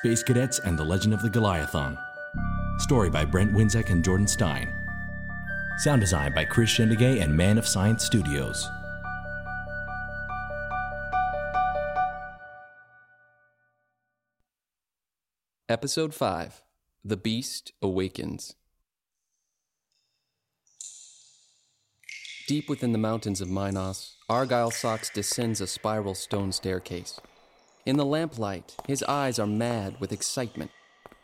Space Cadets and the Legend of the Goliathon. Story by Brent Winzek and Jordan Stein. Sound design by Chris Shindigay and Man of Science Studios. Episode 5 The Beast Awakens. Deep within the mountains of Minos, Argyle Sox descends a spiral stone staircase. In the lamplight, his eyes are mad with excitement.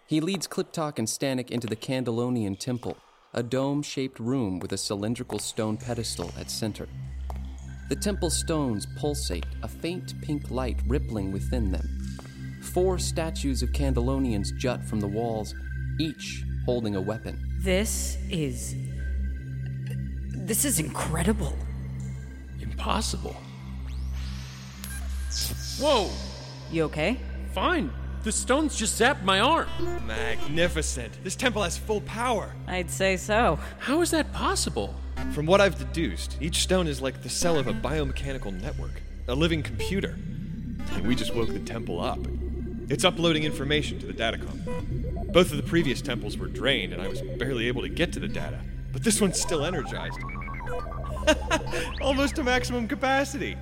He leads Kliptok and Stanek into the Candlonian Temple, a dome shaped room with a cylindrical stone pedestal at center. The temple stones pulsate, a faint pink light rippling within them. Four statues of Candlonians jut from the walls, each holding a weapon. This is. This is incredible. Impossible. Whoa! You okay? Fine. The stones just zapped my arm. Magnificent. This temple has full power. I'd say so. How is that possible? From what I've deduced, each stone is like the cell of a biomechanical network, a living computer. And we just woke the temple up. It's uploading information to the datacom. Both of the previous temples were drained, and I was barely able to get to the data. But this one's still energized. Almost to maximum capacity.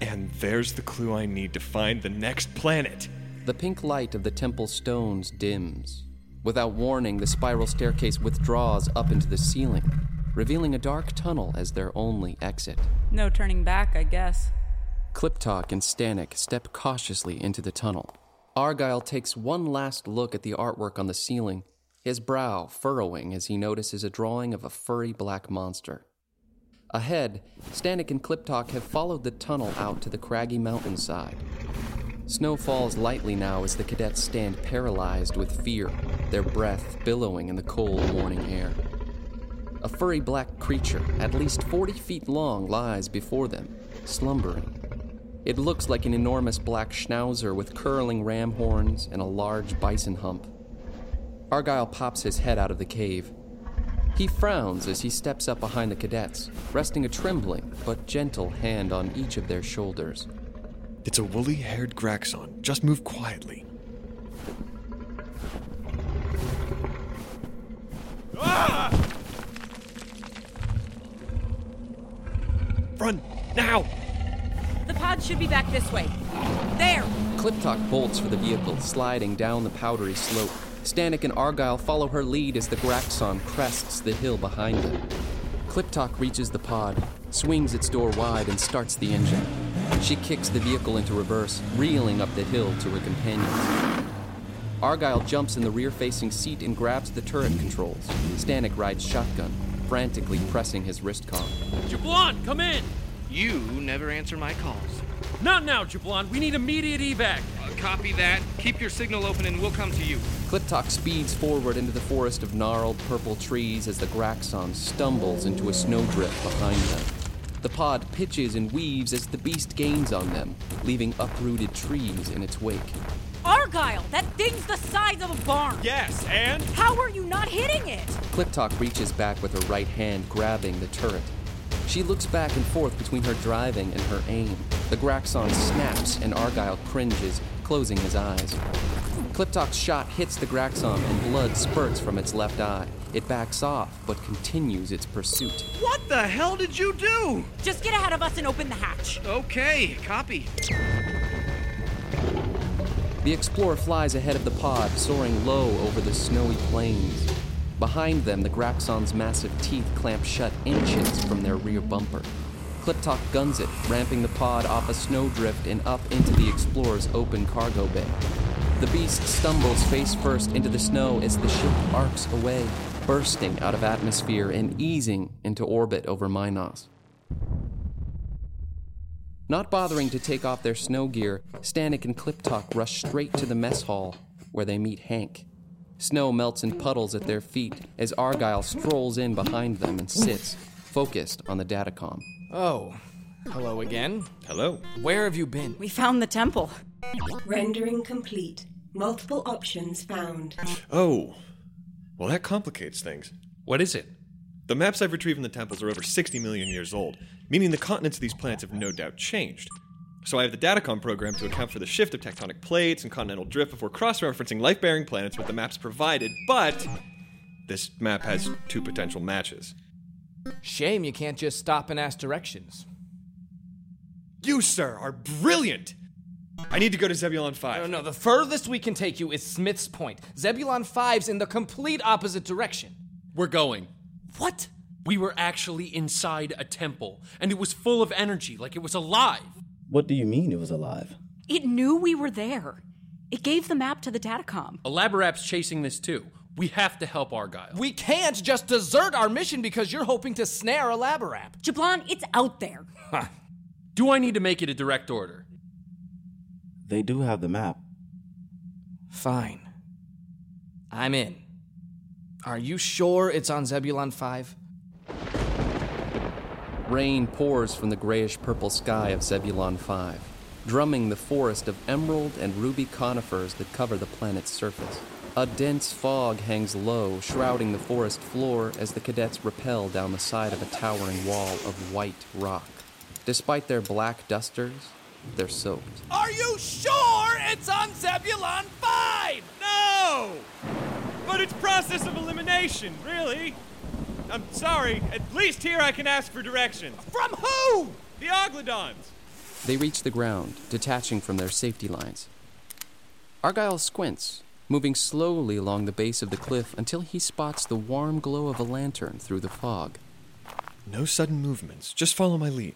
And there's the clue I need to find the next planet. The pink light of the temple stones dims. Without warning, the spiral staircase withdraws up into the ceiling, revealing a dark tunnel as their only exit. No turning back, I guess. Kliptok and Stanek step cautiously into the tunnel. Argyle takes one last look at the artwork on the ceiling, his brow furrowing as he notices a drawing of a furry black monster. Ahead, Stanek and Kliptok have followed the tunnel out to the craggy mountainside. Snow falls lightly now as the cadets stand paralyzed with fear, their breath billowing in the cold morning air. A furry black creature, at least 40 feet long, lies before them, slumbering. It looks like an enormous black schnauzer with curling ram horns and a large bison hump. Argyle pops his head out of the cave. He frowns as he steps up behind the cadets, resting a trembling but gentle hand on each of their shoulders. It's a woolly haired Graxon. Just move quietly. Ah! Run! Now! The pod should be back this way. There! Kliptok bolts for the vehicle, sliding down the powdery slope. Stanek and Argyle follow her lead as the Graxon crests the hill behind them. Kliptok reaches the pod, swings its door wide, and starts the engine. She kicks the vehicle into reverse, reeling up the hill to her companions. Argyle jumps in the rear facing seat and grabs the turret controls. Stanek rides shotgun, frantically pressing his wrist comm. Jablon, come in! You never answer my calls. Not now, Jablon. We need immediate evac. Copy that. Keep your signal open and we'll come to you. Kliptok speeds forward into the forest of gnarled purple trees as the Graxon stumbles into a snowdrift behind them. The pod pitches and weaves as the beast gains on them, leaving uprooted trees in its wake. Argyle! That thing's the size of a barn! Yes, and? How are you not hitting it? Kliptok reaches back with her right hand, grabbing the turret. She looks back and forth between her driving and her aim. The Graxon snaps and Argyle cringes, closing his eyes. Kliptok's shot hits the Graxon and blood spurts from its left eye. It backs off, but continues its pursuit. What the hell did you do? Just get ahead of us and open the hatch. Okay, copy. The Explorer flies ahead of the pod, soaring low over the snowy plains. Behind them, the Graxon's massive teeth clamp shut inches from their rear bumper. Kliptok guns it, ramping the pod off a snowdrift and up into the Explorer's open cargo bay. The beast stumbles face first into the snow as the ship arcs away, bursting out of atmosphere and easing into orbit over Minos. Not bothering to take off their snow gear, Stanek and Kliptok rush straight to the mess hall, where they meet Hank. Snow melts in puddles at their feet as Argyle strolls in behind them and sits, focused on the datacom. Oh, hello again. Hello. Where have you been? We found the temple. Rendering complete. Multiple options found. Oh. Well, that complicates things. What is it? The maps I've retrieved from the temples are over 60 million years old, meaning the continents of these planets have no doubt changed. So I have the Datacom program to account for the shift of tectonic plates and continental drift before cross-referencing life-bearing planets with the maps provided, but this map has two potential matches. Shame you can't just stop and ask directions. You, sir, are brilliant! I need to go to Zebulon 5. No, no, the furthest we can take you is Smith's Point. Zebulon 5's in the complete opposite direction. We're going. What? We were actually inside a temple, and it was full of energy, like it was alive. What do you mean it was alive? It knew we were there. It gave the map to the datacom. Elaborap's chasing this too. We have to help Argyle. We can't just desert our mission because you're hoping to snare Elaborap. Jablon, it's out there. Do I need to make it a direct order? They do have the map. Fine. I'm in. Are you sure it's on Zebulon 5? Rain pours from the grayish purple sky of Zebulon 5, drumming the forest of emerald and ruby conifers that cover the planet's surface. A dense fog hangs low, shrouding the forest floor as the cadets rappel down the side of a towering wall of white rock. Despite their black dusters, they're soaked. Are you sure it's on Zebulon 5? No! But it's process of elimination, really. I'm sorry. At least here I can ask for directions. From who? The Oglodons. They reach the ground, detaching from their safety lines. Argyle squints, moving slowly along the base of the cliff until he spots the warm glow of a lantern through the fog. No sudden movements. Just follow my lead.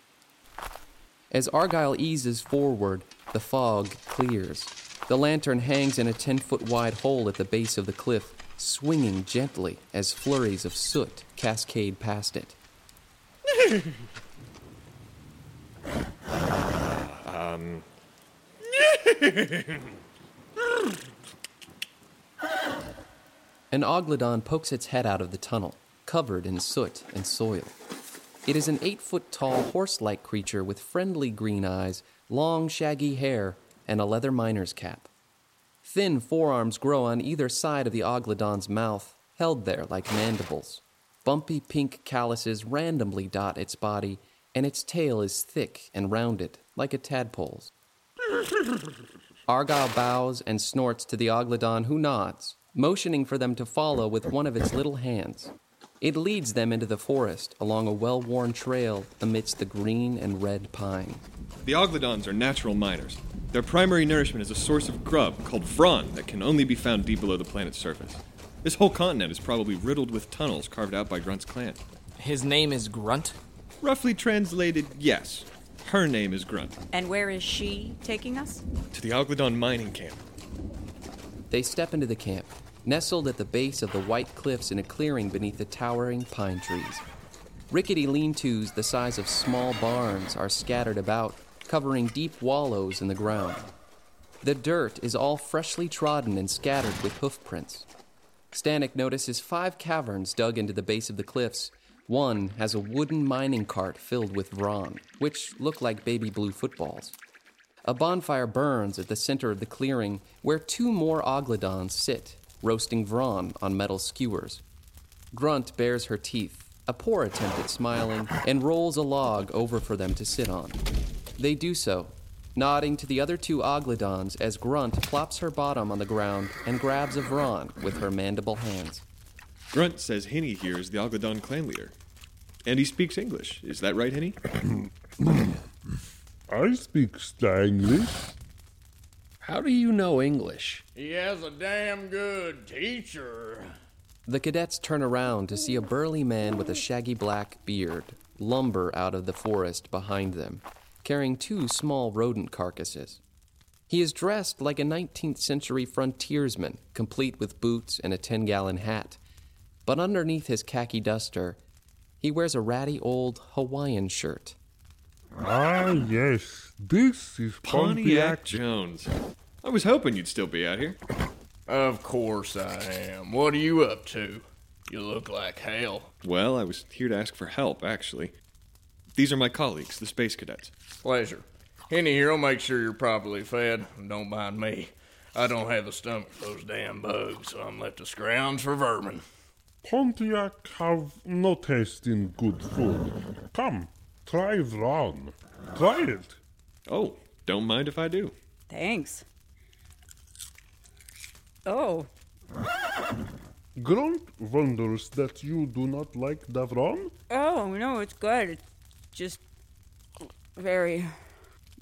As Argyle eases forward, the fog clears. The lantern hangs in a 10 foot wide hole at the base of the cliff, swinging gently as flurries of soot cascade past it. um. An Oglodon pokes its head out of the tunnel, covered in soot and soil. It is an eight foot tall, horse like creature with friendly green eyes, long, shaggy hair, and a leather miner's cap. Thin forearms grow on either side of the Oglodon's mouth, held there like mandibles. Bumpy pink calluses randomly dot its body, and its tail is thick and rounded, like a tadpole's. Argyle bows and snorts to the Oglodon, who nods, motioning for them to follow with one of its little hands. It leads them into the forest along a well worn trail amidst the green and red pine. The Oglodons are natural miners. Their primary nourishment is a source of grub called Vron that can only be found deep below the planet's surface. This whole continent is probably riddled with tunnels carved out by Grunt's clan. His name is Grunt? Roughly translated, yes. Her name is Grunt. And where is she taking us? To the Oglodon mining camp. They step into the camp, nestled at the base of the white cliffs in a clearing beneath the towering pine trees. Rickety lean tos the size of small barns are scattered about, covering deep wallows in the ground. The dirt is all freshly trodden and scattered with hoof prints. Stanek notices five caverns dug into the base of the cliffs. One has a wooden mining cart filled with Vron, which look like baby blue footballs. A bonfire burns at the center of the clearing, where two more Oglodons sit, roasting Vron on metal skewers. Grunt bares her teeth, a poor attempt at smiling, and rolls a log over for them to sit on. They do so, nodding to the other two Oglodons as Grunt plops her bottom on the ground and grabs a Vron with her mandible hands. Grunt says Henny here is the Oglodon clan leader. And he speaks English. Is that right, Hinny? I speak Stanglish. How do you know English? He has a damn good teacher. The cadets turn around to see a burly man with a shaggy black beard lumber out of the forest behind them, carrying two small rodent carcasses. He is dressed like a 19th century frontiersman, complete with boots and a 10 gallon hat. But underneath his khaki duster, he wears a ratty old Hawaiian shirt. Ah, yes. This is Pontiac Pontiac. Jones. I was hoping you'd still be out here. Of course I am. What are you up to? You look like hell. Well, I was here to ask for help, actually. These are my colleagues, the space cadets. Pleasure. Henny here will make sure you're properly fed. Don't mind me. I don't have the stomach for those damn bugs, so I'm left to scrounge for vermin. Pontiac have no taste in good food. Come, try Vron. Try it. Oh, don't mind if I do. Thanks. Oh, Grunt wonders that you do not like Davron? oh no, it's good. It's just very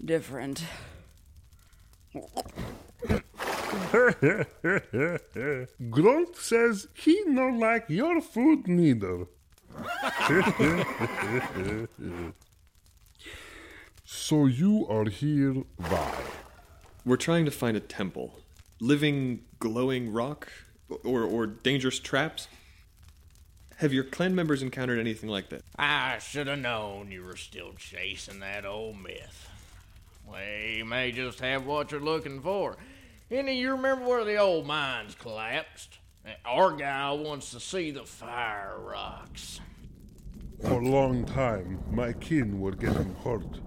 different. Grunt says he not like your food neither. so you are here why? We're trying to find a temple. Living, glowing rock? Or, or dangerous traps? Have your clan members encountered anything like that? I should have known you were still chasing that old myth. We may just have what you're looking for. Any of you remember where the old mines collapsed? Argyle wants to see the fire rocks. For a long time, my kin were getting hurt.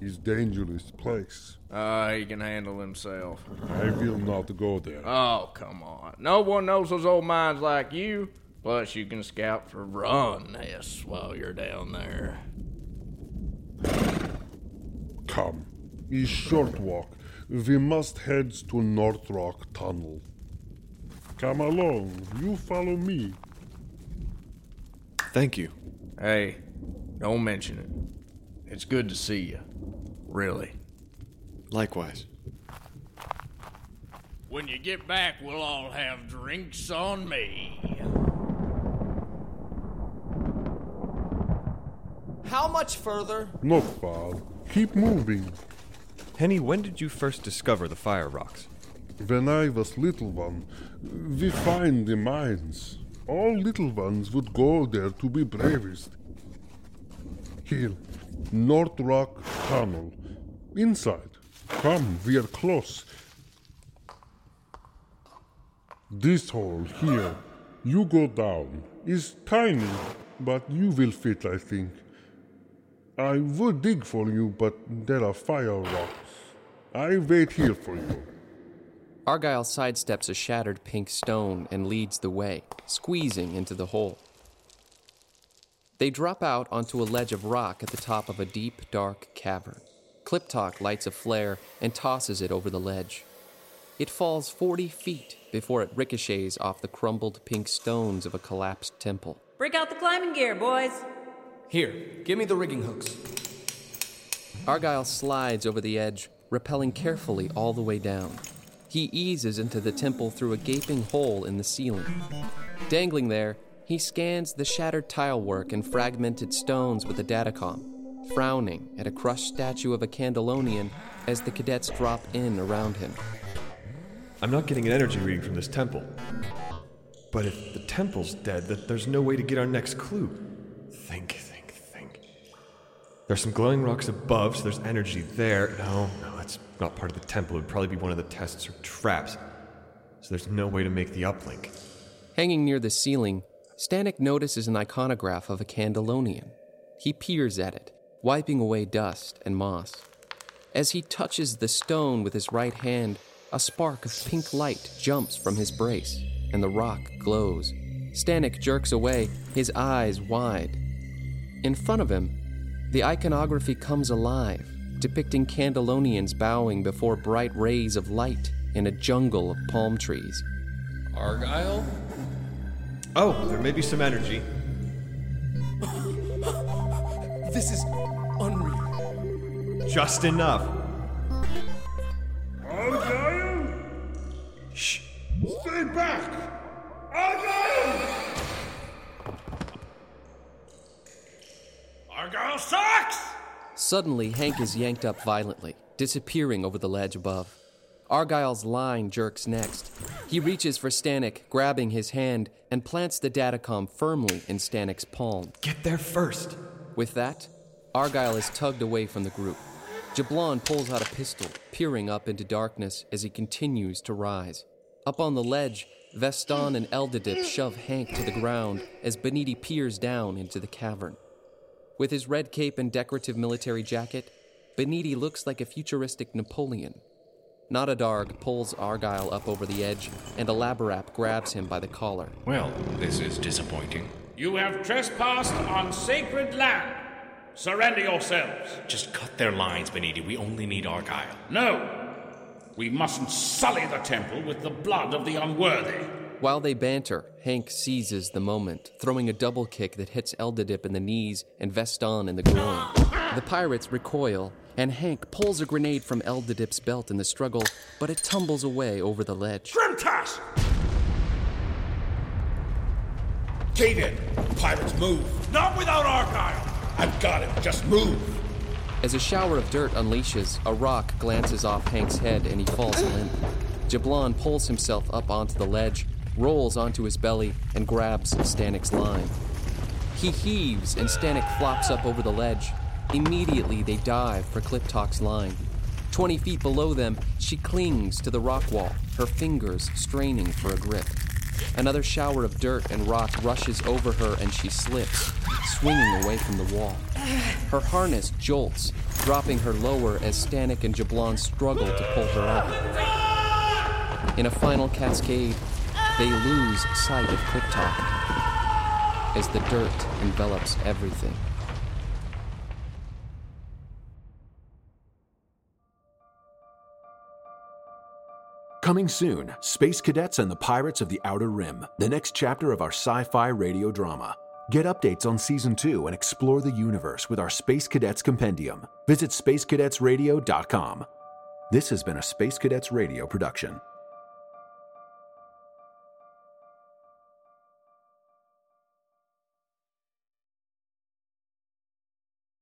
It's dangerous place. Ah, he can handle himself. I will not go there. Oh, come on. No one knows those old mines like you. Plus, you can scout for run nests while you're down there. Come. It's short walk. We must head to North Rock Tunnel. Come along. You follow me. Thank you. Hey, don't mention it. It's good to see you. Really. Likewise. When you get back, we'll all have drinks on me. How much further? Not far. Keep moving. Henny, when did you first discover the fire rocks? When I was little one, we find the mines. All little ones would go there to be bravest. Here, North Rock Tunnel. Inside. Come, we are close. This hole here, you go down, is tiny, but you will fit, I think. I would dig for you, but there are fire rocks. I wait here for you. Argyle sidesteps a shattered pink stone and leads the way, squeezing into the hole. They drop out onto a ledge of rock at the top of a deep, dark cavern. Kliptok lights a flare and tosses it over the ledge. It falls 40 feet before it ricochets off the crumbled pink stones of a collapsed temple. break out the climbing gear, boys. Here, give me the rigging hooks. Argyle slides over the edge, rappelling carefully all the way down. He eases into the temple through a gaping hole in the ceiling. Dangling there, he scans the shattered tilework and fragmented stones with a datacom, frowning at a crushed statue of a Candalonian as the cadets drop in around him. I'm not getting an energy reading from this temple. But if the temple's dead, that there's no way to get our next clue. Think. There's some glowing rocks above, so there's energy there. No, no, that's not part of the temple. It would probably be one of the tests or traps. So there's no way to make the uplink. Hanging near the ceiling, Stanek notices an iconograph of a Candelonian. He peers at it, wiping away dust and moss. As he touches the stone with his right hand, a spark of pink light jumps from his brace, and the rock glows. Stanek jerks away, his eyes wide. In front of him, the iconography comes alive, depicting Candalonians bowing before bright rays of light in a jungle of palm trees. Argyle? Oh, there may be some energy. This is unreal. Just enough. Argyle? Shh. Stay back! Argyle! Argyle Suddenly, Hank is yanked up violently, disappearing over the ledge above. Argyle's line jerks next. He reaches for Stanek, grabbing his hand, and plants the datacom firmly in Stanek's palm. Get there first. With that, Argyle is tugged away from the group. Jablon pulls out a pistol, peering up into darkness as he continues to rise. Up on the ledge, Veston and Eldadip shove Hank to the ground as Beniti peers down into the cavern. With his red cape and decorative military jacket, Beniti looks like a futuristic Napoleon. Nadadarg pulls Argyle up over the edge, and Elaborap grabs him by the collar. Well, this is disappointing. You have trespassed on sacred land. Surrender yourselves. Just cut their lines, Beniti. We only need Argyle. No. We mustn't sully the temple with the blood of the unworthy. While they banter, Hank seizes the moment, throwing a double kick that hits Eldadip in the knees and Veston in the groin. The pirates recoil, and Hank pulls a grenade from Eldadip's belt in the struggle, but it tumbles away over the ledge. Grimtas! Cave in. Pirates move. Not without Argyle! I've got him. Just move. As a shower of dirt unleashes, a rock glances off Hank's head and he falls limp. Jablon pulls himself up onto the ledge, rolls onto his belly, and grabs Stanek's line. He heaves and Stanek flops up over the ledge. Immediately, they dive for Kliptok's line. Twenty feet below them, she clings to the rock wall, her fingers straining for a grip. Another shower of dirt and rock rushes over her and she slips, swinging away from the wall. Her harness jolts, dropping her lower as Stanek and Jablon struggle to pull her up. In a final cascade, they lose sight of Kliptok as the dirt envelops everything. Coming soon Space Cadets and the Pirates of the Outer Rim, the next chapter of our sci fi radio drama. Get updates on Season 2 and explore the universe with our Space Cadets Compendium. Visit spacecadetsradio.com. This has been a Space Cadets Radio production.